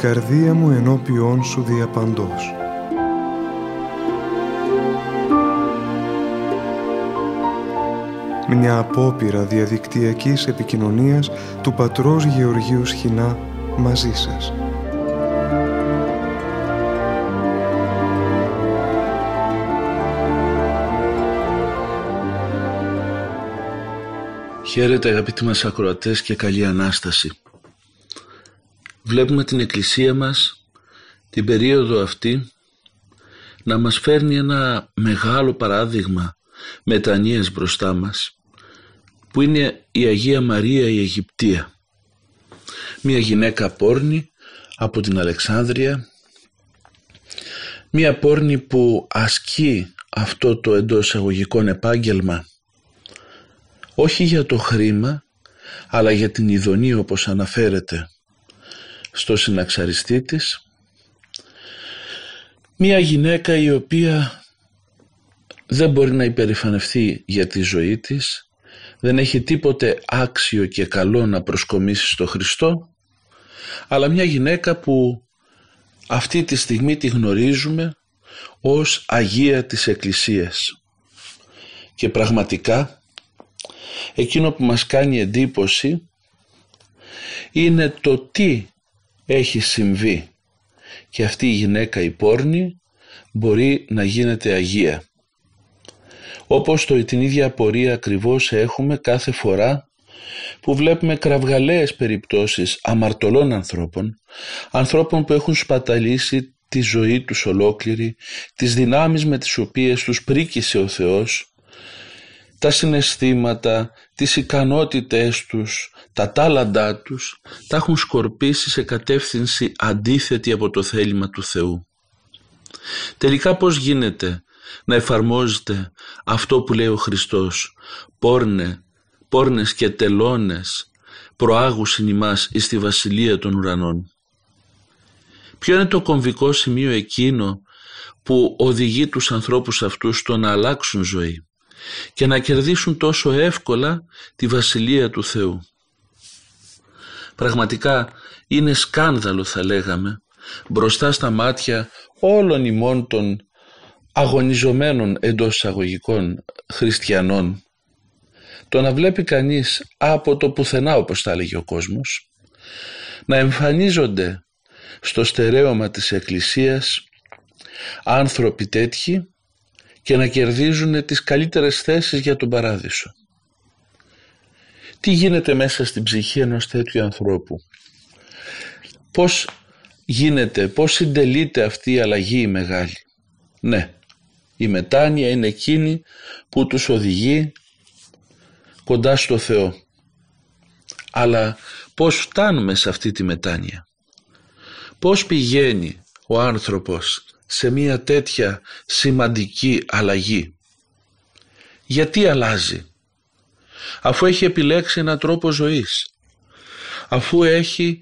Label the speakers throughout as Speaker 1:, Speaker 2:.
Speaker 1: η καρδία μου ενώπιόν σου διαπαντός. Μια απόπειρα διαδικτυακής επικοινωνίας του πατρός Γεωργίου Σχοινά μαζί σας.
Speaker 2: Χαίρετε αγαπητοί μας ακροατές και καλή Ανάσταση. Βλέπουμε την Εκκλησία μας την περίοδο αυτή να μας φέρνει ένα μεγάλο παράδειγμα μετανοίας μπροστά μας που είναι η Αγία Μαρία η Αιγυπτία. Μια γυναίκα πόρνη από την Αλεξάνδρεια μια πόρνη που ασκεί αυτό το εντός εγωγικών επάγγελμα όχι για το χρήμα αλλά για την ειδονή όπως αναφέρεται στο συναξαριστή της μία γυναίκα η οποία δεν μπορεί να υπερηφανευτεί για τη ζωή της δεν έχει τίποτε άξιο και καλό να προσκομίσει στο Χριστό αλλά μια γυναίκα που αυτή τη στιγμή τη γνωρίζουμε ως Αγία της Εκκλησίας. Και πραγματικά εκείνο που μας κάνει εντύπωση είναι το τι έχει συμβεί και αυτή η γυναίκα η πόρνη μπορεί να γίνεται Αγία. Όπως το, την ίδια απορία ακριβώς έχουμε κάθε φορά που βλέπουμε κραυγαλαίες περιπτώσεις αμαρτωλών ανθρώπων, ανθρώπων που έχουν σπαταλήσει τη ζωή τους ολόκληρη, τις δυνάμεις με τις οποίες τους πρίκησε ο Θεός τα συναισθήματα, τις ικανότητες τους, τα τάλαντά τους, τα έχουν σκορπίσει σε κατεύθυνση αντίθετη από το θέλημα του Θεού. Τελικά πώς γίνεται να εφαρμόζεται αυτό που λέει ο Χριστός; «Πόρνε, πόρνες και τελώνες προάγουσιν ημάς εις τη βασιλεία των ουρανών». Ποιο είναι το κομβικό σημείο εκείνο που οδηγεί τους ανθρώπους αυτούς στο να αλλάξουν ζωή; Και να κερδίσουν τόσο εύκολα τη Βασιλεία του Θεού. Πραγματικά είναι σκάνδαλο θα λέγαμε μπροστά στα μάτια όλων ημών των αγωνιζομένων εντός εισαγωγικών χριστιανών το να βλέπει κανείς από το πουθενά όπως τα έλεγε ο κόσμος να εμφανίζονται στο στερέωμα της Εκκλησίας άνθρωποι τέτοιοι και να κερδίζουν τις καλύτερες θέσεις για τον παράδεισο. Τι γίνεται μέσα στην ψυχή ενός τέτοιου ανθρώπου; Πώς γίνεται, πώς συντελείται αυτή η αλλαγή η μεγάλη; Ναι, η μετάνοια είναι εκείνη που τους οδηγεί κοντά στο Θεό. Αλλά πώς φτάνουμε σε αυτή τη μετάνοια; Πώς πηγαίνει ο άνθρωπος σε μια τέτοια σημαντική αλλαγή. Γιατί αλλάζει; Αφού έχει επιλέξει έναν τρόπο ζωής. Αφού έχει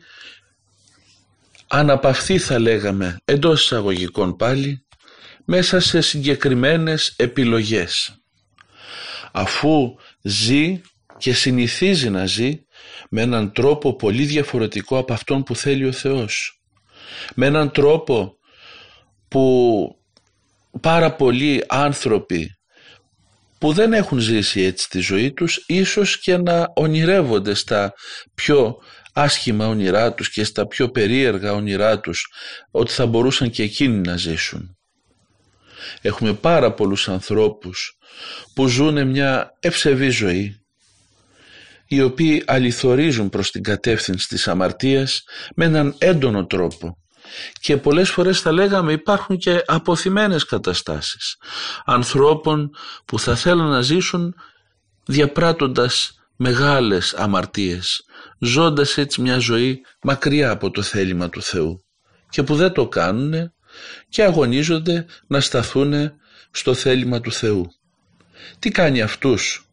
Speaker 2: αναπαυθεί θα λέγαμε εντός εισαγωγικών πάλι μέσα σε συγκεκριμένες επιλογές. Αφού ζει και συνηθίζει να ζει με έναν τρόπο πολύ διαφορετικό από αυτόν που θέλει ο Θεός. Με έναν τρόπο που πάρα πολλοί άνθρωποι που δεν έχουν ζήσει έτσι τη ζωή τους ίσως και να ονειρεύονται στα πιο άσχημα όνειρά τους και στα πιο περίεργα όνειρά τους ότι θα μπορούσαν και εκείνοι να ζήσουν. Έχουμε πάρα πολλούς ανθρώπους που ζουν μια ευσεβή ζωή οι οποίοι αληθορίζουν προς την κατεύθυνση της αμαρτίας με έναν έντονο τρόπο και πολλές φορές θα λέγαμε υπάρχουν και αποθυμένες καταστάσεις ανθρώπων που θα θέλουν να ζήσουν διαπράττοντας μεγάλες αμαρτίες ζώντας έτσι μια ζωή μακριά από το θέλημα του Θεού και που δεν το κάνουν και αγωνίζονται να σταθούν στο θέλημα του Θεού. Τι κάνει αυτούς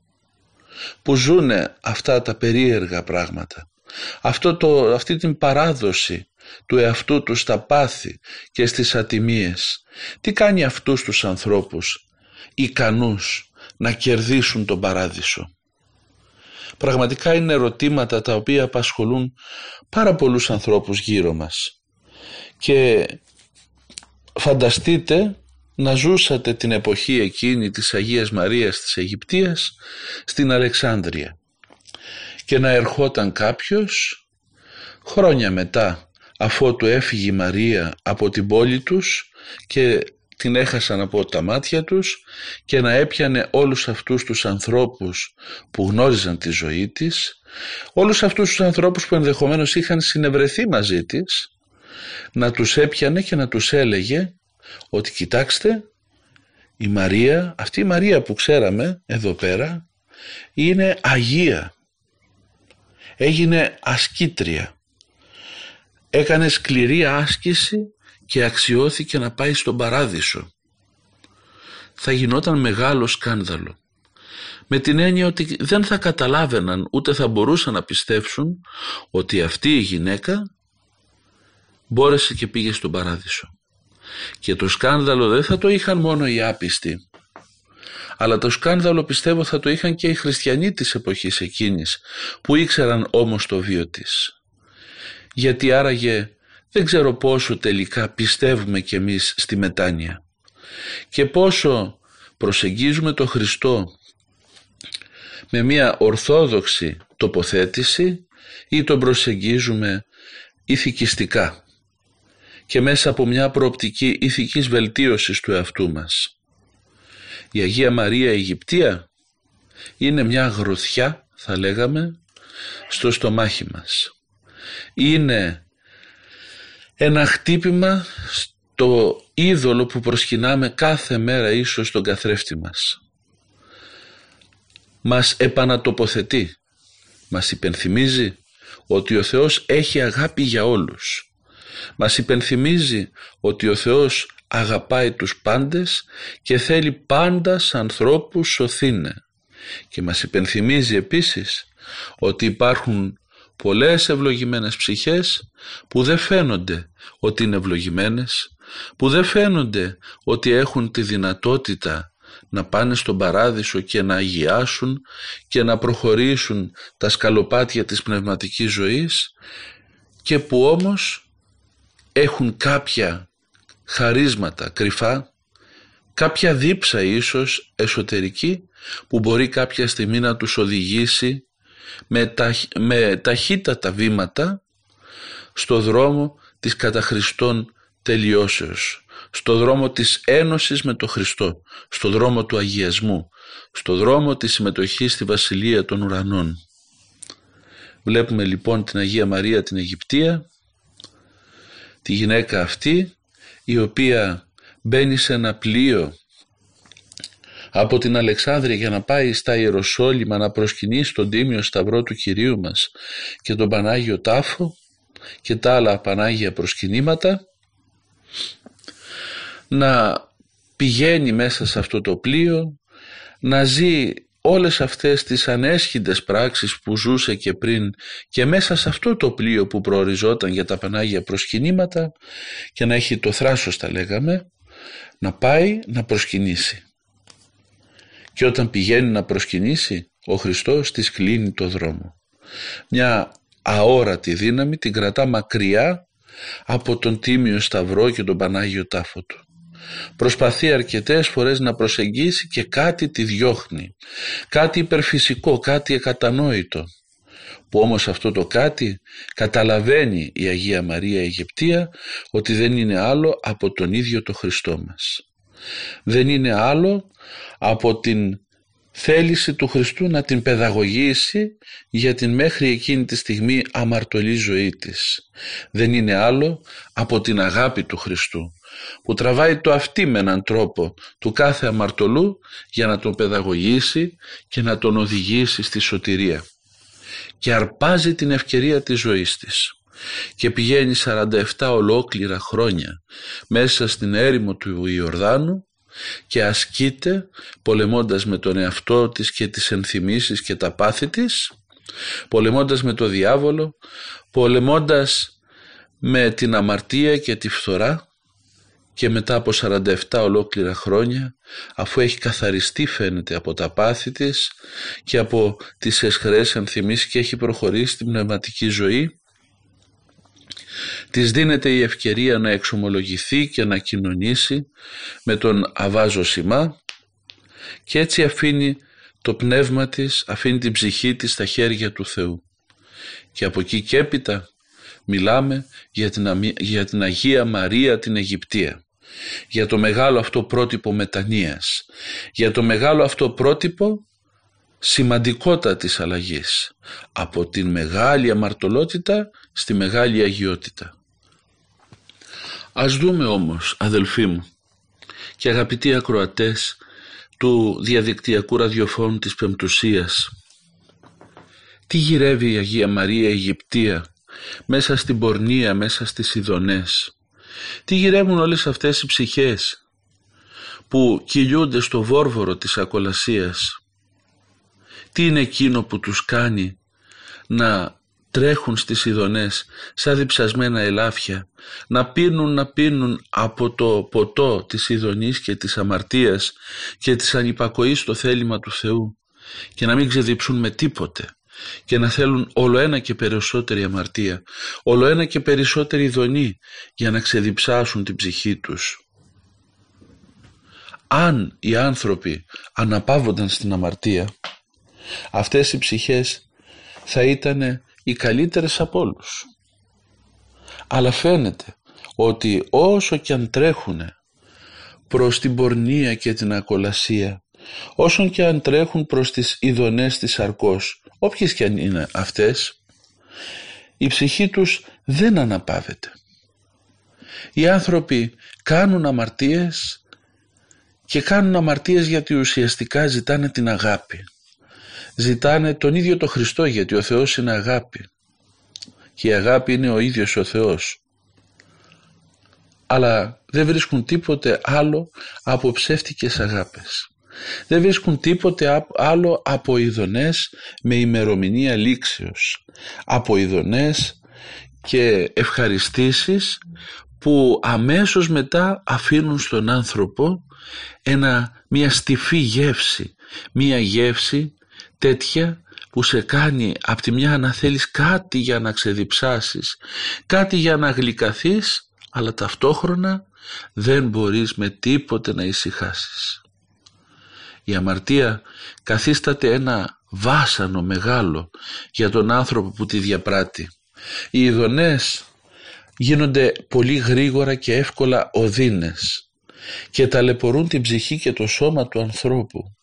Speaker 2: που ζουν αυτά τα περίεργα πράγματα; Αυτό το, αυτή την παράδοση του εαυτού τους στα πάθη και στις ατιμίες. Τι κάνει αυτούς τους ανθρώπους ικανούς να κερδίσουν τον παράδεισο; Πραγματικά είναι ερωτήματα τα οποία απασχολούν πάρα πολλούς ανθρώπους γύρω μας. και φανταστείτε να ζούσατε την εποχή εκείνη της Αγίας Μαρίας της Αιγυπτίας στην Αλεξάνδρεια και να ερχόταν κάποιος χρόνια μετά αφότου έφυγε η Μαρία από την πόλη τους και την έχασαν από τα μάτια τους και να έπιανε όλους αυτούς τους ανθρώπους που γνώριζαν τη ζωή της, όλους αυτούς τους ανθρώπους που ενδεχομένως είχαν συνευρεθεί μαζί της, να τους έπιανε και να τους έλεγε ότι κοιτάξτε η Μαρία, αυτή η Μαρία που ξέραμε εδώ πέρα είναι Αγία. Έγινε ασκήτρια. Έκανε σκληρή άσκηση και αξιώθηκε να πάει στον παράδεισο. Θα γινόταν μεγάλο σκάνδαλο. Με την έννοια ότι δεν θα καταλάβαιναν ούτε θα μπορούσαν να πιστέψουν ότι αυτή η γυναίκα μπόρεσε και πήγε στον παράδεισο. Και το σκάνδαλο δεν θα το είχαν μόνο οι άπιστοι, αλλά το σκάνδαλο πιστεύω θα το είχαν και οι χριστιανοί της εποχής εκείνης, που ήξεραν όμως το βίο της. Γιατί άραγε δεν ξέρω πόσο τελικά πιστεύουμε κι εμείς στη μετάνοια και πόσο προσεγγίζουμε το Χριστό με μια ορθόδοξη τοποθέτηση ή τον προσεγγίζουμε ηθικιστικά και μέσα από μια προοπτική ηθικής βελτίωσης του εαυτού μας. Η Αγία Μαρία Αιγυπτία είναι μια γροθιά θα λέγαμε στο στομάχι μας. Είναι ένα χτύπημα στο είδωλο που προσκυνάμε κάθε μέρα ίσως στον καθρέφτη μας. Μας επανατοποθετεί, μας υπενθυμίζει ότι ο Θεός έχει αγάπη για όλους. Μας υπενθυμίζει ότι ο Θεός αγαπάει τους πάντες και θέλει πάντας ανθρώπους σωθήνε. Και μας υπενθυμίζει επίσης ότι υπάρχουν πολλές ευλογημένες ψυχές που δεν φαίνονται ότι είναι ευλογημένες, που δεν φαίνονται ότι έχουν τη δυνατότητα να πάνε στον παράδεισο και να αγιάσουν και να προχωρήσουν τα σκαλοπάτια της πνευματικής ζωής και που όμως έχουν κάποια χαρίσματα κρυφά, κάποια δίψα ίσως εσωτερική που μπορεί κάποια στιγμή να τους οδηγήσει με, με ταχύτατα βήματα στο δρόμο της καταχριστών τελειώσεως, στο δρόμο της ένωσης με το Χριστό, στο δρόμο του αγιασμού, στο δρόμο της συμμετοχής στη Βασιλεία των Ουρανών. Βλέπουμε λοιπόν την Αγία Μαρία την Αιγυπτία, τη γυναίκα αυτή η οποία μπαίνει σε ένα πλοίο από την Αλεξάνδρεια για να πάει στα Ιεροσόλυμα να προσκυνήσει τον Τίμιο Σταυρό του Κυρίου μας και τον Πανάγιο Τάφο και τα άλλα Πανάγια προσκυνήματα να πηγαίνει μέσα σε αυτό το πλοίο να ζει όλες αυτές τις ανέσχυντες πράξεις που ζούσε και πριν και μέσα σε αυτό το πλοίο που προοριζόταν για τα Πανάγια προσκυνήματα και να έχει το θράσος τα λέγαμε να πάει να προσκυνήσει και όταν πηγαίνει να προσκυνήσει ο Χριστός της κλείνει το δρόμο. Μια αόρατη δύναμη την κρατά μακριά από τον Τίμιο Σταυρό και τον Πανάγιο Τάφο του. Προσπαθεί αρκετές φορές να προσεγγίσει και κάτι τη διώχνει. Κάτι υπερφυσικό, κάτι εκατανόητο. Που όμως αυτό το κάτι καταλαβαίνει η Αγία Μαρία Αιγυπτία ότι δεν είναι άλλο από τον ίδιο το Χριστό μας δεν είναι άλλο από την θέληση του Χριστού να την παιδαγωγήσει για την μέχρι εκείνη τη στιγμή αμαρτωλή ζωή της. Δεν είναι άλλο από την αγάπη του Χριστού που τραβάει το αυτή με έναν τρόπο του κάθε αμαρτωλού για να τον παιδαγωγήσει και να τον οδηγήσει στη σωτηρία και αρπάζει την ευκαιρία της ζωής της και πηγαίνει 47 ολόκληρα χρόνια μέσα στην έρημο του Ιορδάνου και ασκείται πολεμώντας με τον εαυτό της και τις ενθυμίσεις και τα πάθη της πολεμώντας με το διάβολο πολεμώντας με την αμαρτία και τη φθορά και μετά από 47 ολόκληρα χρόνια αφού έχει καθαριστεί φαίνεται από τα πάθη της και από τις εσχρές ενθυμίσεις και έχει προχωρήσει στην πνευματική ζωή της δίνεται η ευκαιρία να εξομολογηθεί και να κοινωνήσει με τον Αβάζο Σιμά και έτσι αφήνει το πνεύμα της, αφήνει την ψυχή της στα χέρια του Θεού. Και από εκεί και έπειτα μιλάμε για την, για την Αγία Μαρία την Αιγυπτία, για το μεγάλο αυτό πρότυπο μετανοίας, για το μεγάλο αυτό πρότυπο σημαντικότητα της αλλαγής, από την μεγάλη αμαρτωλότητα στη μεγάλη αγιότητα. Ας δούμε όμως αδελφοί μου και αγαπητοί ακροατές του διαδικτυακού ραδιοφώνου της Πεμπτουσίας τι γυρεύει η Αγία Μαρία Αιγυπτία μέσα στην πορνεία, μέσα στις ειδονές; Τι γυρεύουν όλες αυτές οι ψυχές που κυλιούνται στο βόρβορο της ακολασίας; Τι είναι εκείνο που τους κάνει να τρέχουν στις ειδονές σαν διψασμένα ελάφια, να πίνουν να πίνουν από το ποτό της ειδονής και της αμαρτίας και της ανυπακοής στο θέλημα του Θεού και να μην ξεδιψούν με τίποτε και να θέλουν όλο ένα και περισσότερη αμαρτία, όλο ένα και περισσότερη ειδονή για να ξεδιψάσουν την ψυχή τους. Αν οι άνθρωποι αναπαύονταν στην αμαρτία, αυτές οι ψυχές θα ήταν οι καλύτερες από όλους. Αλλά φαίνεται ότι όσο και αν τρέχουν προς την πορνεία και την ακολασία, όσο και αν τρέχουν προς τις ειδονές της αρκός, όποιες και αν είναι αυτές, η ψυχή τους δεν αναπαύεται. Οι άνθρωποι κάνουν αμαρτίες και κάνουν αμαρτίες γιατί ουσιαστικά ζητάνε την αγάπη ζητάνε τον ίδιο το Χριστό γιατί ο Θεός είναι αγάπη. Και η αγάπη είναι ο ίδιος ο Θεός. Αλλά δεν βρίσκουν τίποτε άλλο από ψεύτικες αγάπες. Δεν βρίσκουν τίποτε άλλο από ειδονές με ημερομηνία λήξεως. Από ειδονές και ευχαριστήσεις που αμέσως μετά αφήνουν στον άνθρωπο ένα, μια στιφή γεύση. Μια γεύση τέτοια που σε κάνει από τη μια να θέλεις κάτι για να ξεδιψάσεις, κάτι για να γλυκαθείς, αλλά ταυτόχρονα δεν μπορείς με τίποτε να ησυχάσεις. Η αμαρτία καθίσταται ένα βάσανο μεγάλο για τον άνθρωπο που τη διαπράττει. Οι ειδονές γίνονται πολύ γρήγορα και εύκολα οδύνες και ταλαιπωρούν την ψυχή και το σώμα του ανθρώπου.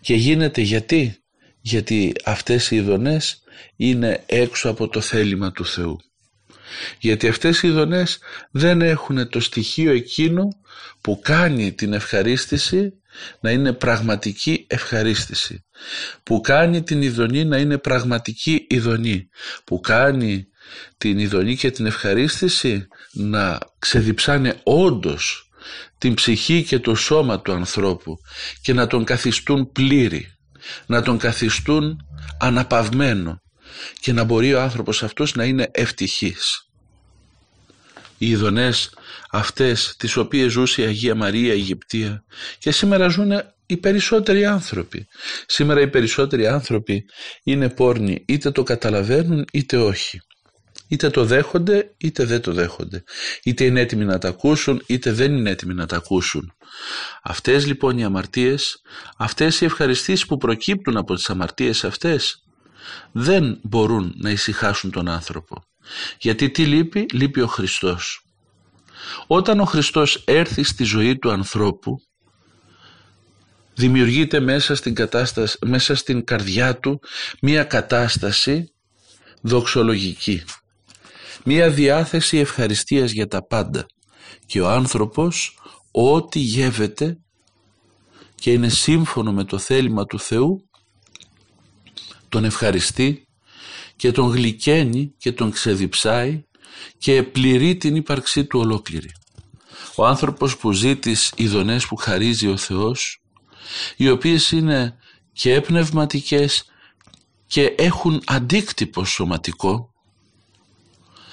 Speaker 2: Και γίνεται γιατί; Γιατί αυτές οι ειδονές είναι έξω από το θέλημα του Θεού. Γιατί αυτές οι ειδονές δεν έχουν το στοιχείο εκείνο που κάνει την ευχαρίστηση να είναι πραγματική ευχαρίστηση. Που κάνει την ειδονή να είναι πραγματική ειδονή. Που κάνει την ειδονή και την ευχαρίστηση να ξεδιψάνε όντως την ψυχή και το σώμα του ανθρώπου και να τον καθιστούν πλήρη να τον καθιστούν αναπαυμένο και να μπορεί ο άνθρωπος αυτός να είναι ευτυχής. Οι ειδονές αυτές τις οποίες ζούσε η Αγία Μαρία Αιγυπτία και σήμερα ζουν οι περισσότεροι άνθρωποι. Σήμερα οι περισσότεροι άνθρωποι είναι πόρνοι είτε το καταλαβαίνουν είτε όχι είτε το δέχονται είτε δεν το δέχονται. Είτε είναι έτοιμοι να τα ακούσουν είτε δεν είναι έτοιμοι να τα ακούσουν. Αυτές λοιπόν οι αμαρτίες, αυτές οι ευχαριστήσεις που προκύπτουν από τις αμαρτίες αυτές δεν μπορούν να ησυχάσουν τον άνθρωπο. Γιατί τι λείπει, λείπει ο Χριστός. Όταν ο Χριστός έρθει στη ζωή του ανθρώπου δημιουργείται μέσα στην, κατάσταση, μέσα στην καρδιά του μία κατάσταση δοξολογική μία διάθεση ευχαριστίας για τα πάντα και ο άνθρωπος ό,τι γεύεται και είναι σύμφωνο με το θέλημα του Θεού τον ευχαριστεί και τον γλυκαίνει και τον ξεδιψάει και πληρεί την ύπαρξή του ολόκληρη. Ο άνθρωπος που ζει τις ειδονές που χαρίζει ο Θεός οι οποίες είναι και πνευματικές και έχουν αντίκτυπο σωματικό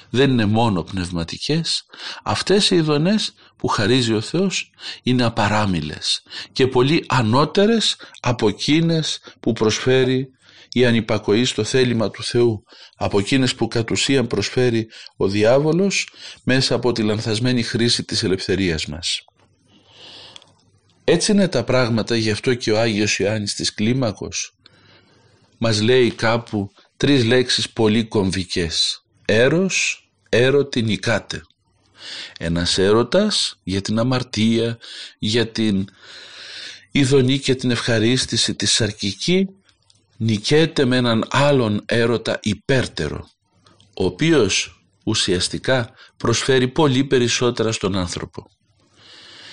Speaker 2: δεν είναι μόνο πνευματικές, αυτές οι ειδονές που χαρίζει ο Θεός είναι απαράμιλες και πολύ ανώτερες από εκείνες που προσφέρει η ανυπακοή στο θέλημα του Θεού, από εκείνες που κατ' ουσίαν προσφέρει ο διάβολος μέσα από τη λανθασμένη χρήση της ελευθερίας μας. Έτσι είναι τα πράγματα, γι' αυτό και ο Άγιος Ιωάννης της Κλίμακος μας λέει κάπου τρεις λέξεις πολύ κομβικές. Έρος, έρωτη νικάτε. Ένας έρωτας για την αμαρτία, για την ειδονή και την ευχαρίστηση της σαρκική νικέται με έναν άλλον έρωτα υπέρτερο, ο οποίος ουσιαστικά προσφέρει πολύ περισσότερα στον άνθρωπο.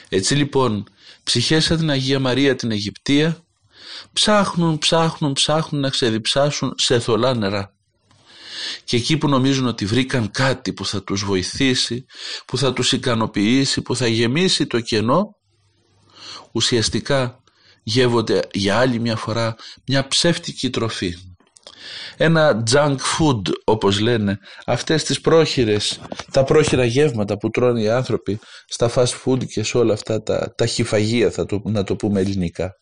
Speaker 2: Έτσι λοιπόν ψυχές σαν την Αγία Μαρία την Αιγυπτία ψάχνουν, ψάχνουν, ψάχνουν να ξεδιψάσουν σε θολά νερά. Και εκεί που νομίζουν ότι βρήκαν κάτι που θα τους βοηθήσει, που θα τους ικανοποιήσει, που θα γεμίσει το κενό, ουσιαστικά γεύονται για άλλη μια φορά μια ψεύτικη τροφή. Ένα junk food όπως λένε, αυτές τις πρόχειρες, τα πρόχειρα γεύματα που τρώνε οι άνθρωποι στα fast food και σε όλα αυτά τα, τα χυφαγεία θα το, να το πούμε ελληνικά.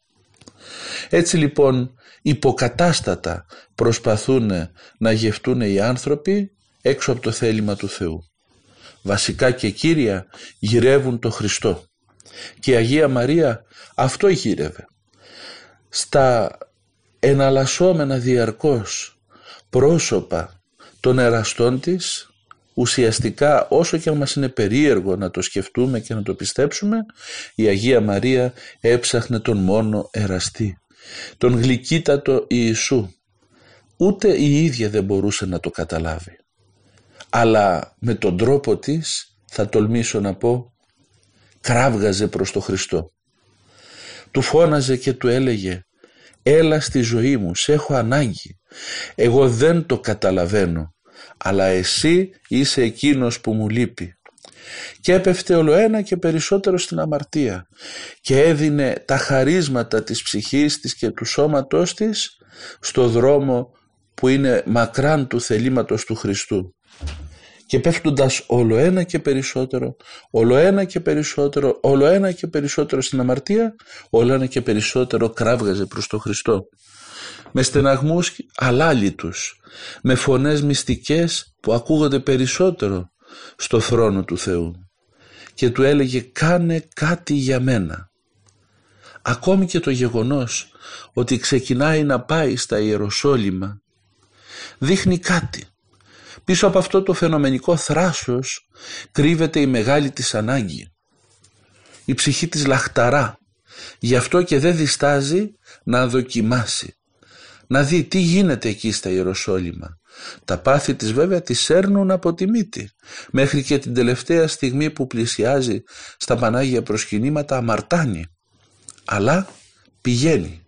Speaker 2: Έτσι λοιπόν υποκατάστατα προσπαθούν να γευτούν οι άνθρωποι έξω από το θέλημα του Θεού. Βασικά και κύρια γυρεύουν το Χριστό. Και η Αγία Μαρία αυτό γύρευε. Στα εναλλασσόμενα διαρκώς πρόσωπα των εραστών της ουσιαστικά όσο και αν μας είναι περίεργο να το σκεφτούμε και να το πιστέψουμε η Αγία Μαρία έψαχνε τον μόνο εραστή τον γλυκύτατο Ιησού. Ούτε η ίδια δεν μπορούσε να το καταλάβει. Αλλά με τον τρόπο της θα τολμήσω να πω κράβγαζε προς το Χριστό. Του φώναζε και του έλεγε έλα στη ζωή μου, σε έχω ανάγκη. Εγώ δεν το καταλαβαίνω αλλά εσύ είσαι εκείνος που μου λείπει και έπεφτε όλο ένα και περισσότερο στην αμαρτία και έδινε τα χαρίσματα της ψυχής της και του σώματός της στο δρόμο που είναι μακράν του θελήματος του Χριστού και πέφτοντας όλο ένα και περισσότερο, όλο ένα και περισσότερο, όλο ένα και περισσότερο στην αμαρτία, όλο ένα και περισσότερο κράβγαζε προς τον Χριστό. Με στεναγμούς αλάλητους, με φωνές μυστικές που ακούγονται περισσότερο στο θρόνο του Θεού και του έλεγε κάνε κάτι για μένα. Ακόμη και το γεγονός ότι ξεκινάει να πάει στα Ιεροσόλυμα δείχνει κάτι. Πίσω από αυτό το φαινομενικό θράσος κρύβεται η μεγάλη της ανάγκη. Η ψυχή της λαχταρά. Γι' αυτό και δεν διστάζει να δοκιμάσει. Να δει τι γίνεται εκεί στα Ιεροσόλυμα. Τα πάθη της βέβαια της σέρνουν από τη μύτη. Μέχρι και την τελευταία στιγμή που πλησιάζει στα Πανάγια προσκυνήματα αμαρτάνει. Αλλά πηγαίνει.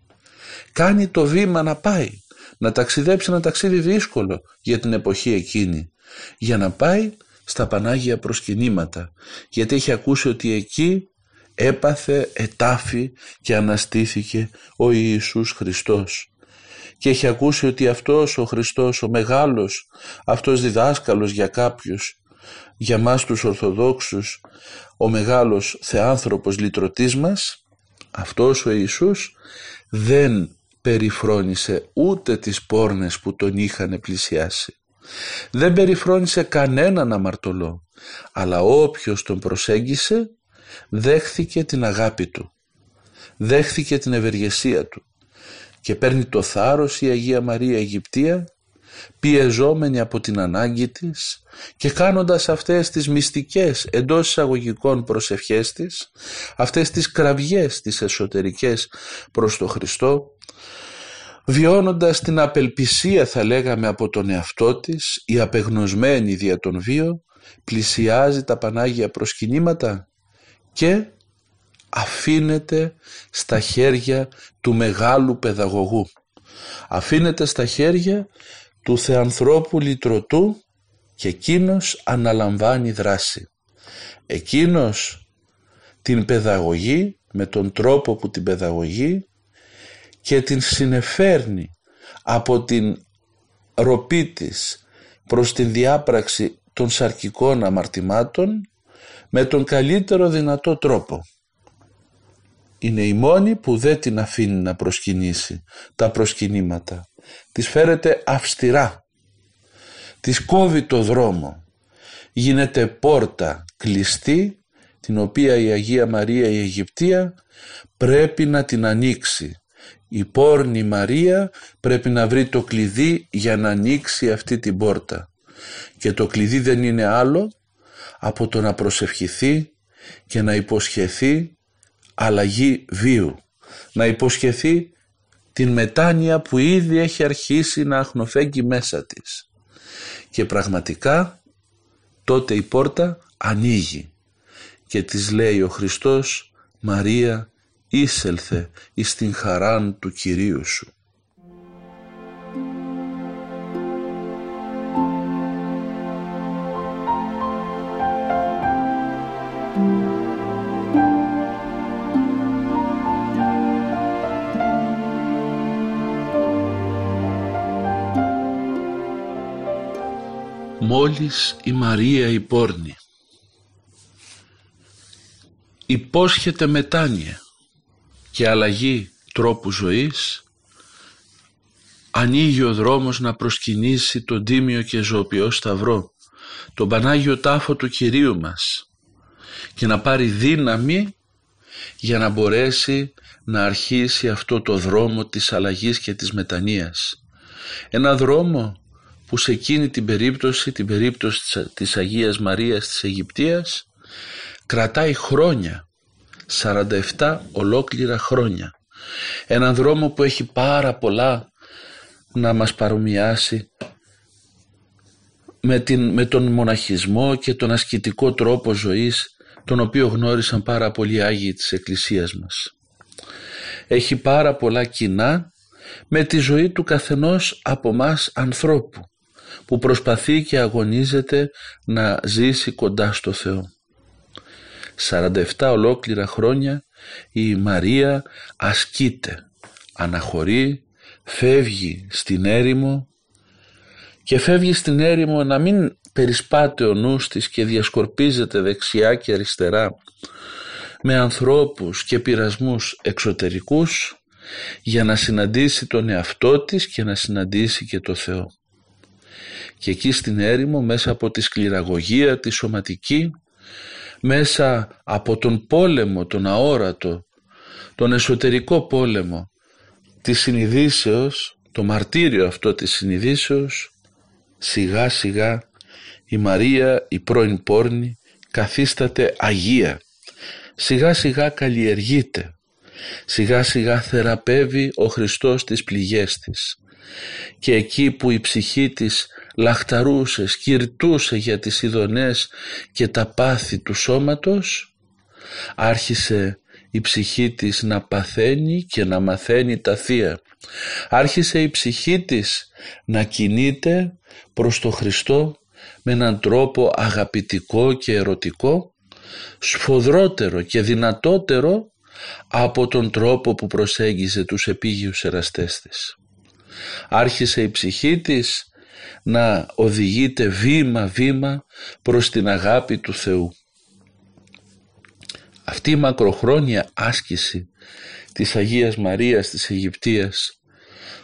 Speaker 2: Κάνει το βήμα να πάει. Να ταξιδέψει ένα ταξίδι δύσκολο για την εποχή εκείνη. Για να πάει στα Πανάγια προσκυνήματα. Γιατί έχει ακούσει ότι εκεί έπαθε, ετάφη και αναστήθηκε ο Ιησούς Χριστός και έχει ακούσει ότι αυτός ο Χριστός, ο μεγάλος, αυτός διδάσκαλος για κάποιους, για μας τους Ορθοδόξους, ο μεγάλος θεάνθρωπος λυτρωτής μας, αυτός ο Ιησούς δεν περιφρόνησε ούτε τις πόρνες που τον είχαν πλησιάσει. Δεν περιφρόνησε κανέναν αμαρτωλό, αλλά όποιος τον προσέγγισε δέχθηκε την αγάπη του, δέχθηκε την ευεργεσία του και παίρνει το θάρρος η Αγία Μαρία Αιγυπτία πιεζόμενη από την ανάγκη της και κάνοντας αυτές τις μυστικές εντός εισαγωγικών προσευχές της, αυτές τις κραυγές τις εσωτερικές προς το Χριστό, βιώνοντας την απελπισία θα λέγαμε από τον εαυτό της, η απεγνωσμένη δια τον βίο, πλησιάζει τα Πανάγια προσκυνήματα και αφήνεται στα χέρια του μεγάλου παιδαγωγού. Αφήνεται στα χέρια του θεανθρώπου λυτρωτού και εκείνος αναλαμβάνει δράση. Εκείνος την παιδαγωγή με τον τρόπο που την παιδαγωγεί και την συνεφέρνει από την ροπή της προς την διάπραξη των σαρκικών αμαρτημάτων με τον καλύτερο δυνατό τρόπο. Είναι η μόνη που δεν την αφήνει να προσκυνήσει τα προσκυνήματα. Της φέρεται αυστηρά. Της κόβει το δρόμο. Γίνεται πόρτα κλειστή την οποία η Αγία Μαρία η Αιγυπτία πρέπει να την ανοίξει. Η πόρνη Μαρία πρέπει να βρει το κλειδί για να ανοίξει αυτή την πόρτα. Και το κλειδί δεν είναι άλλο από το να προσευχηθεί και να υποσχεθεί αλλαγή βίου. Να υποσχεθεί την μετάνοια που ήδη έχει αρχίσει να αχνοφέγγει μέσα της. Και πραγματικά τότε η πόρτα ανοίγει και της λέει ο Χριστός «Μαρία, εισελθε εις την χαράν του Κυρίου σου». Μόλις η Μαρία η πόρνη υπόσχεται μετάνοια και αλλαγή τρόπου ζωής ανοίγει ο δρόμος να προσκυνήσει τον τίμιο και ζωοποιό σταυρό τον Πανάγιο Τάφο του Κυρίου μας και να πάρει δύναμη για να μπορέσει να αρχίσει αυτό το δρόμο της αλλαγής και της μετανοίας. Ένα δρόμο που σε εκείνη την περίπτωση, την περίπτωση της Αγίας Μαρίας της Αιγυπτίας, κρατάει χρόνια, 47 ολόκληρα χρόνια. Έναν δρόμο που έχει πάρα πολλά να μας παρομοιάσει με, την, με τον μοναχισμό και τον ασκητικό τρόπο ζωής τον οποίο γνώρισαν πάρα πολλοί Άγιοι της Εκκλησίας μας. Έχει πάρα πολλά κοινά με τη ζωή του καθενός από μας ανθρώπου που προσπαθεί και αγωνίζεται να ζήσει κοντά στο Θεό. 47 ολόκληρα χρόνια η Μαρία ασκείται, αναχωρεί, φεύγει στην έρημο και φεύγει στην έρημο να μην περισπάται ο νους της και διασκορπίζεται δεξιά και αριστερά με ανθρώπους και πειρασμούς εξωτερικούς για να συναντήσει τον εαυτό της και να συναντήσει και το Θεό. Και εκεί στην έρημο μέσα από τη σκληραγωγία, τη σωματική μέσα από τον πόλεμο, τον αόρατο, τον εσωτερικό πόλεμο της συνειδήσεως, το μαρτύριο αυτό της συνειδήσεως, σιγά σιγά η Μαρία, η πρώην πόρνη, καθίσταται Αγία. Σιγά σιγά καλλιεργείται. Σιγά σιγά θεραπεύει ο Χριστός τις πληγές της. Και εκεί που η ψυχή της λαχταρούσε, σκυρτούσε για τις ειδονές και τα πάθη του σώματος, άρχισε η ψυχή της να παθαίνει και να μαθαίνει τα θεία. Άρχισε η ψυχή της να κινείται προς το Χριστό με έναν τρόπο αγαπητικό και ερωτικό, σφοδρότερο και δυνατότερο από τον τρόπο που προσέγγιζε τους επίγειους εραστές της. Άρχισε η ψυχή της να οδηγείται βήμα-βήμα προς την αγάπη του Θεού. Αυτή η μακροχρόνια άσκηση της Αγίας Μαρίας της Αιγυπτίας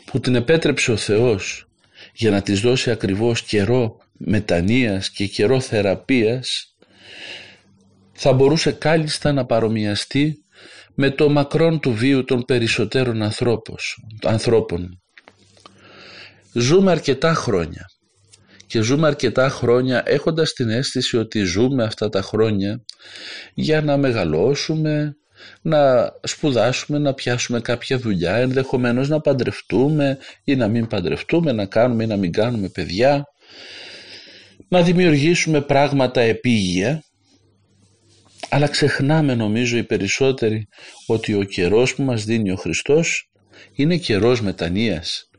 Speaker 2: που την επέτρεψε ο Θεός για να της δώσει ακριβώς καιρό μετανοίας και καιρό θεραπείας θα μπορούσε κάλλιστα να παρομοιαστεί με το μακρόν του βίου των περισσότερων ανθρώπων. Ζούμε αρκετά χρόνια και ζούμε αρκετά χρόνια έχοντας την αίσθηση ότι ζούμε αυτά τα χρόνια για να μεγαλώσουμε, να σπουδάσουμε, να πιάσουμε κάποια δουλειά, ενδεχομένως να παντρευτούμε ή να μην παντρευτούμε, να κάνουμε ή να μην κάνουμε παιδιά, να δημιουργήσουμε πράγματα επίγεια, αλλά ξεχνάμε νομίζω οι περισσότεροι ότι ο καιρός που μας δίνει ο Χριστός είναι καιρός μετανοίας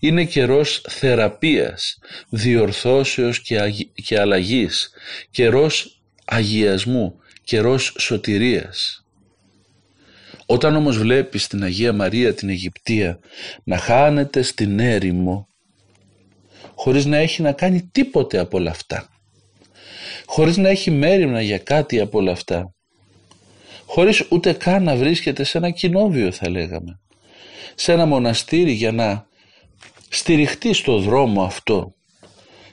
Speaker 2: είναι καιρός θεραπείας, διορθώσεως και, και αλλαγής, καιρός αγιασμού, καιρός σωτηρίας. Όταν όμως βλέπεις την Αγία Μαρία την Αιγυπτία να χάνεται στην έρημο χωρίς να έχει να κάνει τίποτε από όλα αυτά χωρίς να έχει μέρημνα για κάτι από όλα αυτά χωρίς ούτε καν να βρίσκεται σε ένα κοινόβιο θα λέγαμε σε ένα μοναστήρι για να στηριχτεί στο δρόμο αυτό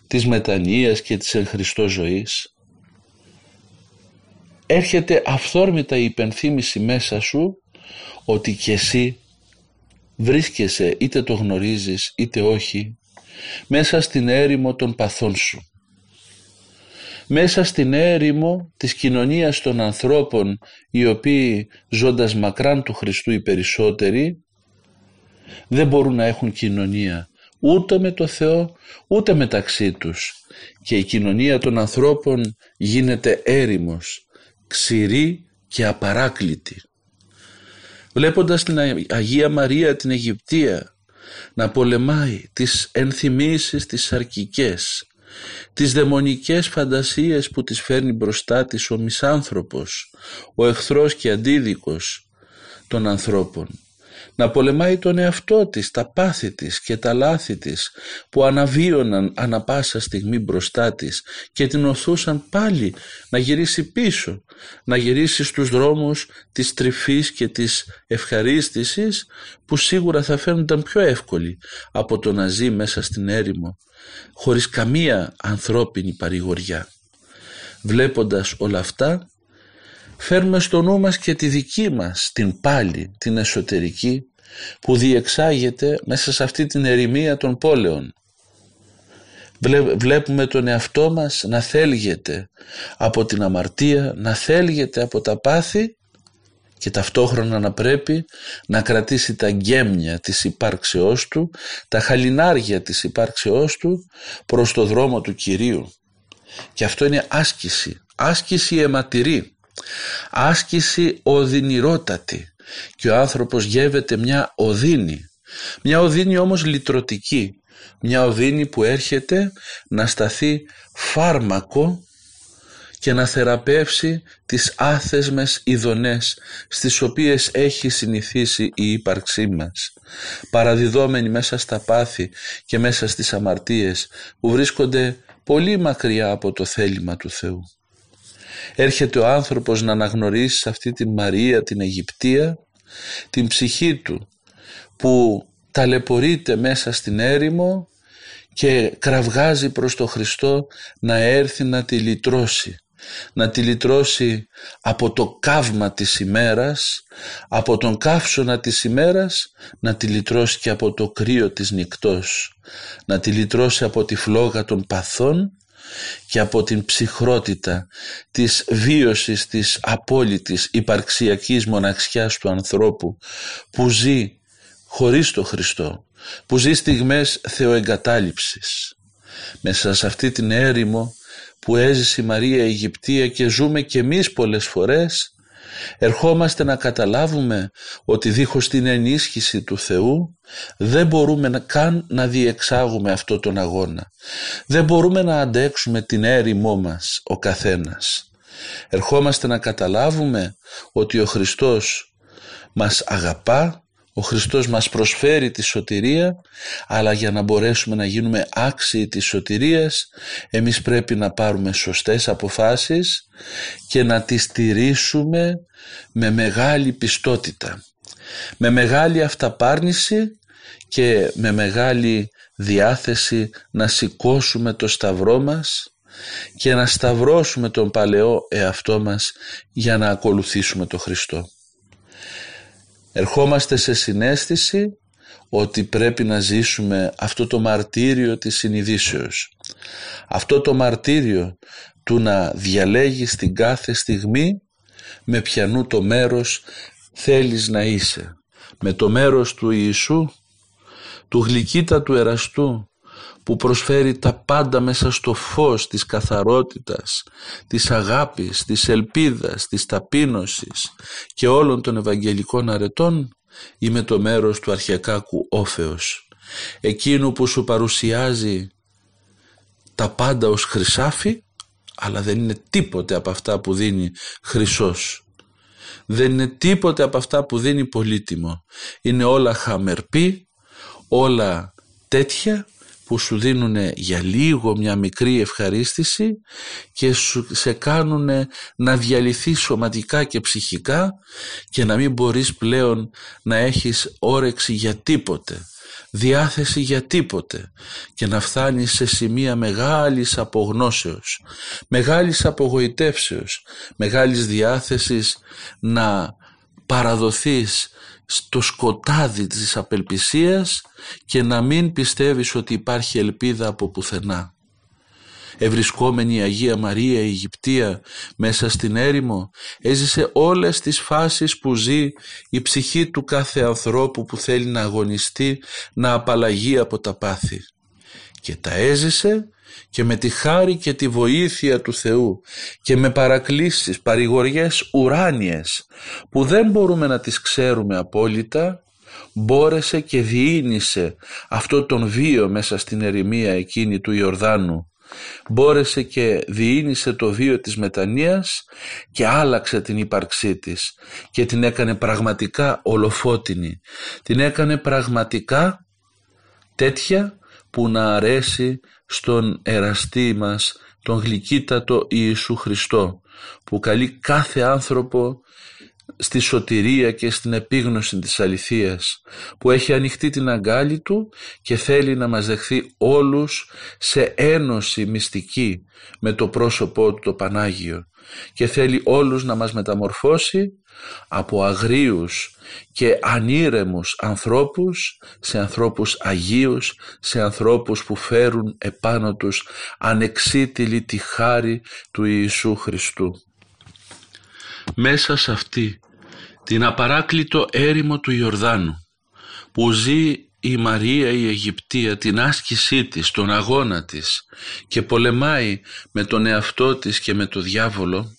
Speaker 2: της μετανοίας και της εν Χριστώ ζωής έρχεται αυθόρμητα η υπενθύμηση μέσα σου ότι και εσύ βρίσκεσαι είτε το γνωρίζεις είτε όχι μέσα στην έρημο των παθών σου. Μέσα στην έρημο της κοινωνίας των ανθρώπων οι οποίοι ζώντας μακράν του Χριστού οι περισσότεροι δεν μπορούν να έχουν κοινωνία ούτε με το Θεό ούτε μεταξύ τους και η κοινωνία των ανθρώπων γίνεται έρημος, ξηρή και απαράκλητη. Βλέποντας την Αγία Μαρία την Αιγυπτία να πολεμάει τις ενθυμίσεις τις αρκικές, τις δαιμονικές φαντασίες που τις φέρνει μπροστά της ο μισάνθρωπος, ο εχθρός και αντίδικος των ανθρώπων να πολεμάει τον εαυτό της, τα πάθη της και τα λάθη της που αναβίωναν ανα πάσα στιγμή μπροστά της και την οθούσαν πάλι να γυρίσει πίσω, να γυρίσει στους δρόμους της τρυφής και της ευχαρίστησης που σίγουρα θα φαίνονταν πιο εύκολοι από το να ζει μέσα στην έρημο χωρίς καμία ανθρώπινη παρηγοριά. Βλέποντας όλα αυτά φέρουμε στο νου μας και τη δική μας την πάλι, την εσωτερική που διεξάγεται μέσα σε αυτή την ερημία των πόλεων. Βλέπουμε τον εαυτό μας να θέλγεται από την αμαρτία, να θέλγεται από τα πάθη και ταυτόχρονα να πρέπει να κρατήσει τα γκέμια της υπάρξεώς του, τα χαλινάρια της υπάρξεώς του προς το δρόμο του Κυρίου. Και αυτό είναι άσκηση, άσκηση αιματηρή άσκηση οδυνηρότατη και ο άνθρωπος γεύεται μια οδύνη. Μια οδύνη όμως λυτρωτική. Μια οδύνη που έρχεται να σταθεί φάρμακο και να θεραπεύσει τις άθεσμες ειδονές στις οποίες έχει συνηθίσει η ύπαρξή μας. Παραδιδόμενοι μέσα στα πάθη και μέσα στις αμαρτίες που βρίσκονται πολύ μακριά από το θέλημα του Θεού έρχεται ο άνθρωπος να αναγνωρίσει αυτή την Μαρία την Αιγυπτία την ψυχή του που ταλαιπωρείται μέσα στην έρημο και κραυγάζει προς το Χριστό να έρθει να τη λυτρώσει. Να τη λυτρώσει από το καύμα της ημέρας από τον καύσωνα της ημέρας να τη λυτρώσει και από το κρύο της νυχτός. Να τη λυτρώσει από τη φλόγα των παθών και από την ψυχρότητα της βίωσης της απόλυτης υπαρξιακής μοναξιάς του ανθρώπου που ζει χωρίς το Χριστό, που ζει στιγμές θεοεγκατάλειψης. Μέσα σε αυτή την έρημο που έζησε η Μαρία Αιγυπτία και ζούμε και εμείς πολλές φορές ερχόμαστε να καταλάβουμε ότι δίχως την ενίσχυση του Θεού δεν μπορούμε καν να διεξάγουμε αυτό τον αγώνα. Δεν μπορούμε να αντέξουμε την έρημό μας ο καθένας. Ερχόμαστε να καταλάβουμε ότι ο Χριστός μας αγαπά ο Χριστός μας προσφέρει τη σωτηρία αλλά για να μπορέσουμε να γίνουμε άξιοι της σωτηρίας εμείς πρέπει να πάρουμε σωστές αποφάσεις και να τις στηρίσουμε με μεγάλη πιστότητα με μεγάλη αυταπάρνηση και με μεγάλη διάθεση να σηκώσουμε το σταυρό μας και να σταυρώσουμε τον παλαιό εαυτό μας για να ακολουθήσουμε τον Χριστό ερχόμαστε σε συνέστηση ότι πρέπει να ζήσουμε αυτό το μαρτύριο της συνειδήσεως. Αυτό το μαρτύριο του να διαλέγεις την κάθε στιγμή με ποιανού το μέρος θέλεις να είσαι. Με το μέρος του Ιησού, του γλυκύτατου εραστού, που προσφέρει τα πάντα μέσα στο φως της καθαρότητας, της αγάπης, της ελπίδας, της ταπείνωσης και όλων των Ευαγγελικών αρετών ή με το μέρος του αρχιακάκου όφεως, εκείνου που σου παρουσιάζει τα πάντα ως χρυσάφι, αλλά δεν είναι τίποτε από αυτά που δίνει χρυσός. Δεν είναι τίποτε από αυτά που δίνει πολύτιμο. Είναι όλα χαμερπή, όλα τέτοια που σου δίνουν για λίγο μια μικρή ευχαρίστηση και σου, σε κάνουν να διαλυθεί σωματικά και ψυχικά και να μην μπορείς πλέον να έχεις όρεξη για τίποτε διάθεση για τίποτε και να φτάνεις σε σημεία μεγάλης απογνώσεως, μεγάλης απογοητεύσεως, μεγάλης διάθεσης να παραδοθείς στο σκοτάδι της απελπισίας και να μην πιστεύεις ότι υπάρχει ελπίδα από πουθενά. Ευρισκόμενη η Αγία Μαρία η Αιγυπτία μέσα στην έρημο έζησε όλες τις φάσεις που ζει η ψυχή του κάθε ανθρώπου που θέλει να αγωνιστεί να απαλλαγεί από τα πάθη και τα έζησε και με τη χάρη και τη βοήθεια του Θεού και με παρακλήσεις, παρηγοριές ουράνιες που δεν μπορούμε να τις ξέρουμε απόλυτα μπόρεσε και διήνυσε αυτό τον βίο μέσα στην ερημία εκείνη του Ιορδάνου. Μπόρεσε και διήνυσε το βίο της μετανοίας και άλλαξε την ύπαρξή της και την έκανε πραγματικά ολοφώτινη την έκανε πραγματικά τέτοια που να αρέσει στον εραστή μας τον γλυκύτατο Ιησού Χριστό που καλεί κάθε άνθρωπο στη σωτηρία και στην επίγνωση της αληθείας που έχει ανοιχτεί την αγκάλη του και θέλει να μας δεχθεί όλους σε ένωση μυστική με το πρόσωπό του το Πανάγιο και θέλει όλους να μας μεταμορφώσει από αγρίους και ανήρεμους ανθρώπους σε ανθρώπους αγίους, σε ανθρώπους που φέρουν επάνω τους ανεξίτηλη τη χάρη του Ιησού Χριστού. Μέσα σε αυτή την απαράκλητο έρημο του Ιορδάνου που ζει η Μαρία η Αιγυπτία την άσκησή της, τον αγώνα της και πολεμάει με τον εαυτό της και με το διάβολο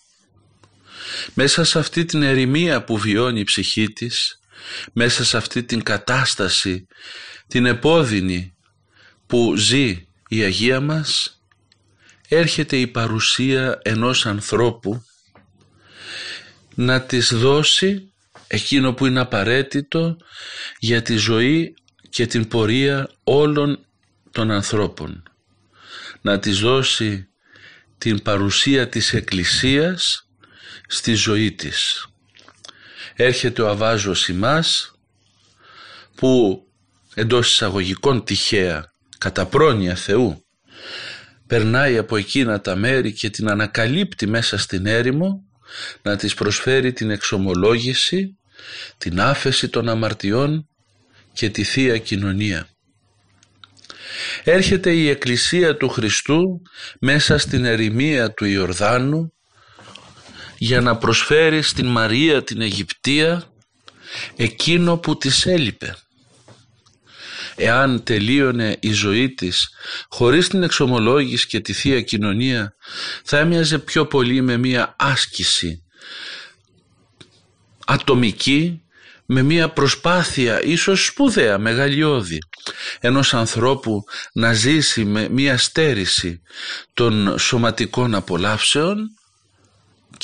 Speaker 2: μέσα σε αυτή την ερημία που βιώνει η ψυχή της μέσα σε αυτή την κατάσταση την επώδυνη που ζει η Αγία μας έρχεται η παρουσία ενός ανθρώπου να της δώσει εκείνο που είναι απαραίτητο για τη ζωή και την πορεία όλων των ανθρώπων. Να της δώσει την παρουσία της Εκκλησίας στη ζωή της. Έρχεται ο Αβάζος ημάς που εντός εισαγωγικών τυχαία κατά πρόνοια Θεού περνάει από εκείνα τα μέρη και την ανακαλύπτει μέσα στην έρημο να της προσφέρει την εξομολόγηση, την άφεση των αμαρτιών και τη Θεία Κοινωνία. Έρχεται η Εκκλησία του Χριστού μέσα στην ερημία του Ιορδάνου για να προσφέρει στην Μαρία την Αιγυπτία εκείνο που της έλειπε. Εάν τελείωνε η ζωή της χωρίς την εξομολόγηση και τη Θεία Κοινωνία θα έμοιαζε πιο πολύ με μία άσκηση ατομική με μία προσπάθεια ίσως σπουδαία, μεγαλειώδη ενός ανθρώπου να ζήσει με μία στέρηση των σωματικών απολαύσεων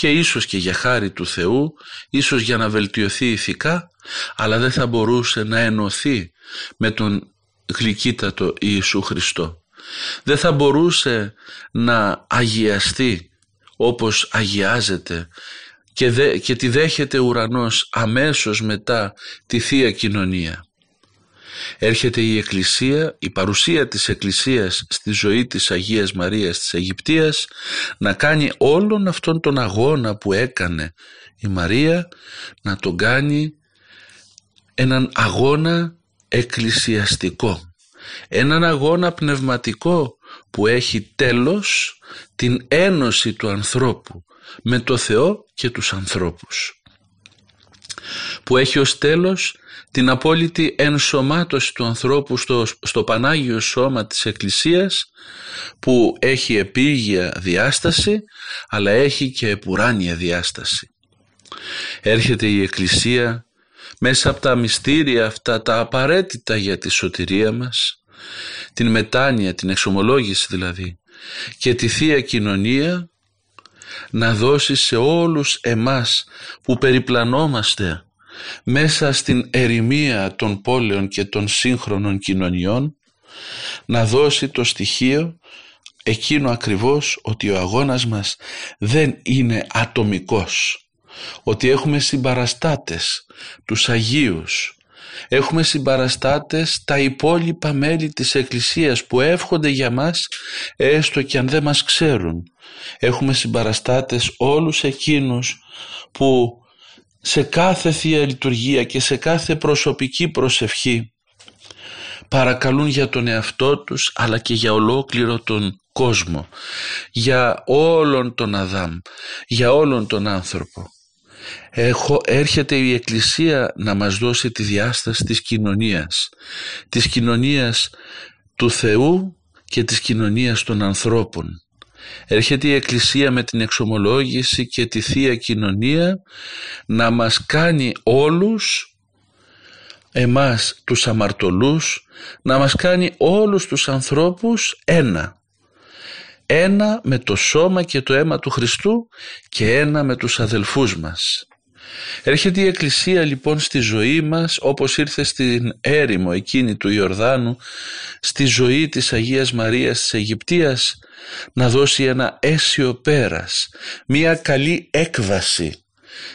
Speaker 2: και ίσως και για χάρη του Θεού, ίσως για να βελτιωθεί ηθικά, αλλά δεν θα μπορούσε να ενωθεί με τον γλυκύτατο Ιησού Χριστό. Δεν θα μπορούσε να αγιαστεί όπως αγιάζεται και, δε, και τη δέχεται ουρανός αμέσως μετά τη Θεία Κοινωνία. Έρχεται η Εκκλησία, η παρουσία της Εκκλησίας στη ζωή της Αγίας Μαρίας της Αιγυπτίας να κάνει όλον αυτόν τον αγώνα που έκανε η Μαρία να τον κάνει έναν αγώνα εκκλησιαστικό. Έναν αγώνα πνευματικό που έχει τέλος την ένωση του ανθρώπου με το Θεό και τους ανθρώπους. Που έχει ως τέλος την απόλυτη ενσωμάτωση του ανθρώπου στο, στο Πανάγιο Σώμα της Εκκλησίας που έχει επίγεια διάσταση αλλά έχει και επουράνια διάσταση. Έρχεται η Εκκλησία μέσα από τα μυστήρια αυτά τα απαραίτητα για τη σωτηρία μας την μετάνοια, την εξομολόγηση δηλαδή και τη Θεία Κοινωνία να δώσει σε όλους εμάς που περιπλανόμαστε μέσα στην ερημία των πόλεων και των σύγχρονων κοινωνιών να δώσει το στοιχείο εκείνο ακριβώς ότι ο αγώνας μας δεν είναι ατομικός. Ότι έχουμε συμπαραστάτες τους Αγίους. Έχουμε συμπαραστάτες τα υπόλοιπα μέλη της Εκκλησίας που εύχονται για μας έστω και αν δεν μας ξέρουν. Έχουμε συμπαραστάτες όλους εκείνους που σε κάθε Θεία Λειτουργία και σε κάθε προσωπική προσευχή παρακαλούν για τον εαυτό τους αλλά και για ολόκληρο τον κόσμο για όλον τον Αδάμ για όλον τον άνθρωπο. Έχω, έρχεται η Εκκλησία να μας δώσει τη διάσταση της κοινωνίας της κοινωνίας του Θεού και της κοινωνίας των ανθρώπων έρχεται η Εκκλησία με την εξομολόγηση και τη Θεία Κοινωνία να μας κάνει όλους εμάς τους αμαρτωλούς να μας κάνει όλους τους ανθρώπους ένα ένα με το σώμα και το αίμα του Χριστού και ένα με τους αδελφούς μας. Έρχεται η Εκκλησία λοιπόν στη ζωή μας όπως ήρθε στην έρημο εκείνη του Ιορδάνου στη ζωή της Αγίας Μαρίας της Αιγυπτίας να δώσει ένα αίσιο πέρας, μία καλή έκβαση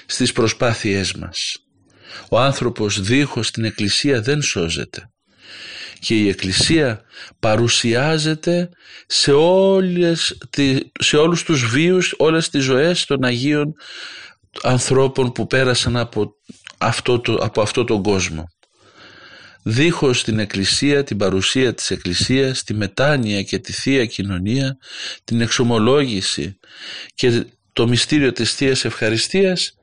Speaker 2: στις προσπάθειές μας. Ο άνθρωπος δίχως την Εκκλησία δεν σώζεται και η Εκκλησία παρουσιάζεται σε, όλες, σε όλους τους βίους, όλες τις ζωές των Αγίων ανθρώπων που πέρασαν από αυτό, το, από αυτό τον κόσμο. Δίχως την Εκκλησία, την παρουσία της Εκκλησίας, τη μετάνοια και τη Θεία Κοινωνία, την εξομολόγηση και το μυστήριο της Θείας Ευχαριστίας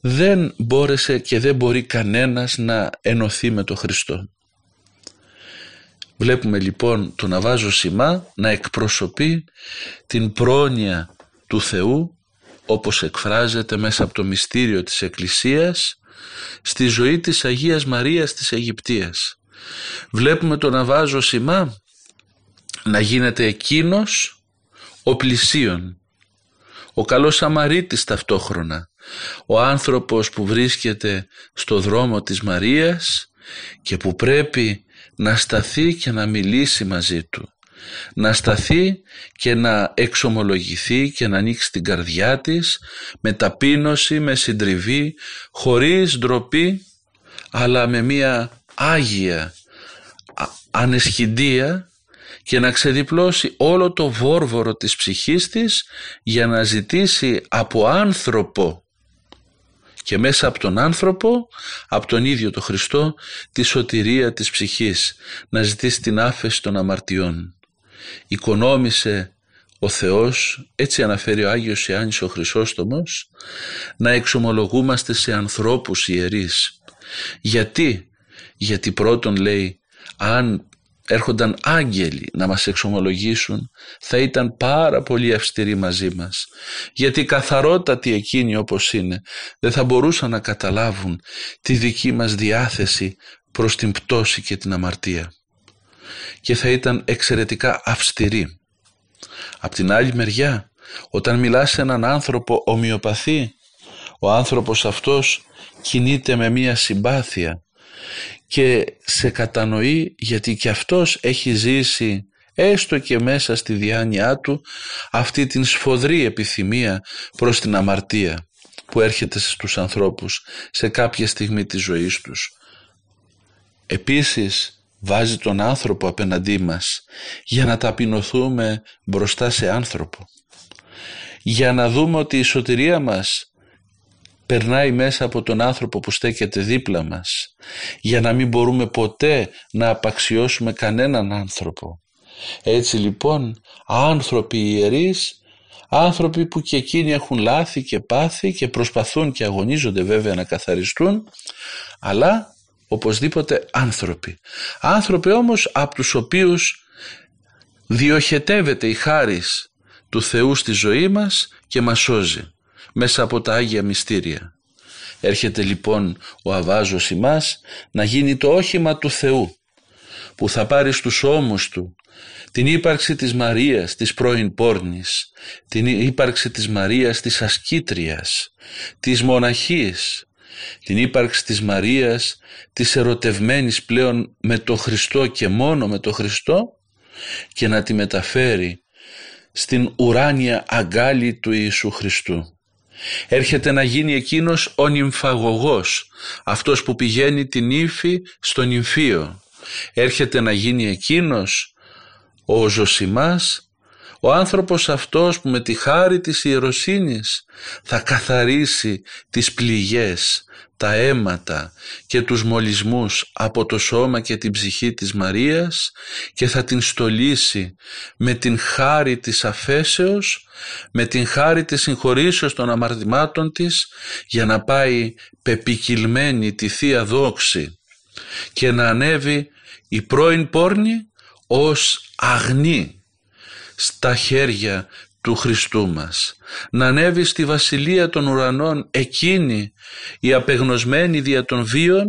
Speaker 2: δεν μπόρεσε και δεν μπορεί κανένας να ενωθεί με τον Χριστό. Βλέπουμε λοιπόν τον Αβάζο Σιμά να εκπροσωπεί την πρόνοια του Θεού όπως εκφράζεται μέσα από το μυστήριο της Εκκλησίας στη ζωή της Αγίας Μαρίας της Αιγυπτίας. Βλέπουμε τον Αβάζο Σιμά να γίνεται εκείνος ο πλησίον, ο καλός Σαμαρίτης ταυτόχρονα, ο άνθρωπος που βρίσκεται στο δρόμο της Μαρίας και που πρέπει να σταθεί και να μιλήσει μαζί του να σταθεί και να εξομολογηθεί και να ανοίξει την καρδιά της με ταπείνωση, με συντριβή, χωρίς ντροπή αλλά με μία άγια ανεσχυντία και να ξεδιπλώσει όλο το βόρβορο της ψυχής της για να ζητήσει από άνθρωπο και μέσα από τον άνθρωπο, από τον ίδιο τον Χριστό, τη σωτηρία της ψυχής, να ζητήσει την άφεση των αμαρτιών. Οικονόμησε ο Θεός, έτσι αναφέρει ο Άγιος Ιάννης ο Χρυσόστομος, να εξομολογούμαστε σε ανθρώπους ιερείς. Γιατί, γιατί πρώτον λέει, αν έρχονταν άγγελοι να μας εξομολογήσουν θα ήταν πάρα πολύ αυστηροί μαζί μας γιατί καθαρότατοι εκείνοι όπως είναι δεν θα μπορούσαν να καταλάβουν τη δική μας διάθεση προς την πτώση και την αμαρτία και θα ήταν εξαιρετικά αυστηροί. Απ' την άλλη μεριά όταν μιλάς σε έναν άνθρωπο ομοιοπαθή ο άνθρωπος αυτός κινείται με μία συμπάθεια και σε κατανοεί γιατί και αυτός έχει ζήσει έστω και μέσα στη διάνοιά του αυτή την σφοδρή επιθυμία προς την αμαρτία που έρχεται στους ανθρώπους σε κάποια στιγμή της ζωής τους. Επίσης βάζει τον άνθρωπο απέναντί μας για να ταπεινωθούμε μπροστά σε άνθρωπο. Για να δούμε ότι η σωτηρία μας περνάει μέσα από τον άνθρωπο που στέκεται δίπλα μας για να μην μπορούμε ποτέ να απαξιώσουμε κανέναν άνθρωπο. Έτσι λοιπόν άνθρωποι ιερείς, άνθρωποι που και εκείνοι έχουν λάθη και πάθη και προσπαθούν και αγωνίζονται βέβαια να καθαριστούν αλλά οπωσδήποτε άνθρωποι. Άνθρωποι όμως από τους οποίους διοχετεύεται η χάρις του Θεού στη ζωή μας και μας σώζει μέσα από τα Άγια Μυστήρια. Έρχεται λοιπόν ο Αβάζος ημάς να γίνει το όχημα του Θεού που θα πάρει στους ώμους του την ύπαρξη της Μαρίας της πρώην πόρνης, την ύπαρξη της Μαρίας της ασκήτριας, της μοναχής, την ύπαρξη της Μαρίας, της ερωτευμένης πλέον με το Χριστό και μόνο με το Χριστό και να τη μεταφέρει στην ουράνια αγκάλη του Ιησού Χριστού. Έρχεται να γίνει εκείνος ο νυμφαγωγός, αυτός που πηγαίνει την ύφη στο νυμφίο. Έρχεται να γίνει εκείνος ο Ζωσιμάς, ο άνθρωπος αυτός που με τη χάρη της ιεροσύνης θα καθαρίσει τις πληγές, τα αίματα και τους μολυσμούς από το σώμα και την ψυχή της Μαρίας και θα την στολίσει με την χάρη της αφέσεως, με την χάρη της συγχωρήσεως των αμαρτημάτων της για να πάει πεπικυλμένη τη Θεία Δόξη και να ανέβει η πρώην πόρνη ως αγνή στα χέρια του Χριστού μας. Να ανέβει στη βασιλεία των ουρανών εκείνη η απεγνωσμένη δια των βίων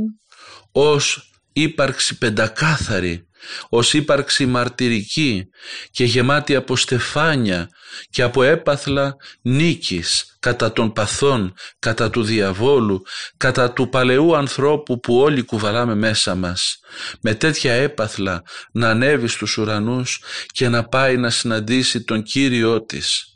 Speaker 2: ως ύπαρξη πεντακάθαρη ως ύπαρξη μαρτυρική και γεμάτη από στεφάνια και από έπαθλα νίκης κατά των παθών, κατά του διαβόλου, κατά του παλαιού ανθρώπου που όλοι κουβαλάμε μέσα μας. Με τέτοια έπαθλα να ανέβει στους ουρανούς και να πάει να συναντήσει τον Κύριό της,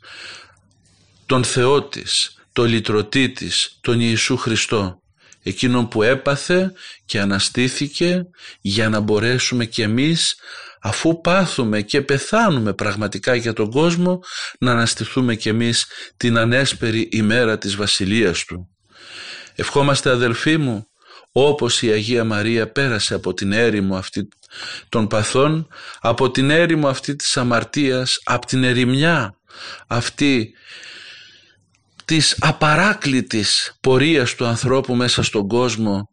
Speaker 2: τον Θεό της, τον Λυτρωτή της, τον Ιησού Χριστό εκείνον που έπαθε και αναστήθηκε για να μπορέσουμε κι εμείς αφού πάθουμε και πεθάνουμε πραγματικά για τον κόσμο να αναστηθούμε κι εμείς την ανέσπερη ημέρα της Βασιλείας Του. Ευχόμαστε αδελφοί μου όπως η Αγία Μαρία πέρασε από την έρημο αυτή των παθών, από την έρημο αυτή της αμαρτίας, από την ερημιά αυτή της απαράκλητης πορείας του ανθρώπου μέσα στον κόσμο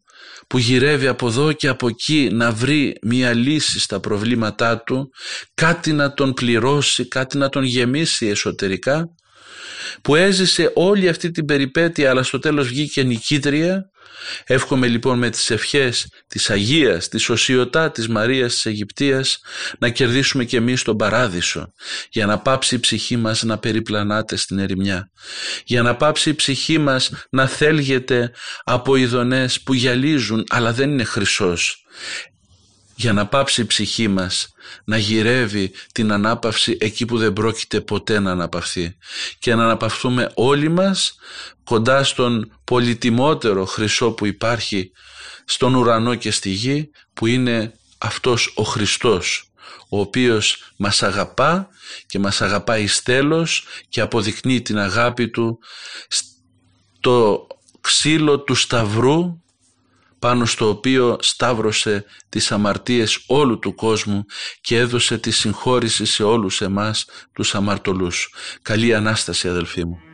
Speaker 2: που γυρεύει από εδώ και από εκεί να βρει μια λύση στα προβλήματά του, κάτι να τον πληρώσει, κάτι να τον γεμίσει εσωτερικά, που έζησε όλη αυτή την περιπέτεια αλλά στο τέλος βγήκε νικήτρια. Εύχομαι λοιπόν με τις ευχές της Αγίας, της Οσιωτά της Μαρίας της Αιγυπτίας να κερδίσουμε και εμείς τον παράδεισο για να πάψει η ψυχή μας να περιπλανάται στην ερημιά. Για να πάψει η ψυχή μας να θέλγεται από ειδονές που γυαλίζουν αλλά δεν είναι χρυσός για να πάψει η ψυχή μας να γυρεύει την ανάπαυση εκεί που δεν πρόκειται ποτέ να αναπαυθεί. Και να αναπαυθούμε όλοι μας κοντά στον πολυτιμότερο χρυσό που υπάρχει στον ουρανό και στη γη που είναι αυτός ο Χριστός ο οποίος μας αγαπά και μας αγαπάει στέλος και αποδεικνύει την αγάπη του στο ξύλο του Σταυρού πάνω στο οποίο σταύρωσε τις αμαρτίες όλου του κόσμου και έδωσε τη συγχώρηση σε όλους εμάς τους αμαρτωλούς. Καλή Ανάσταση αδελφοί μου.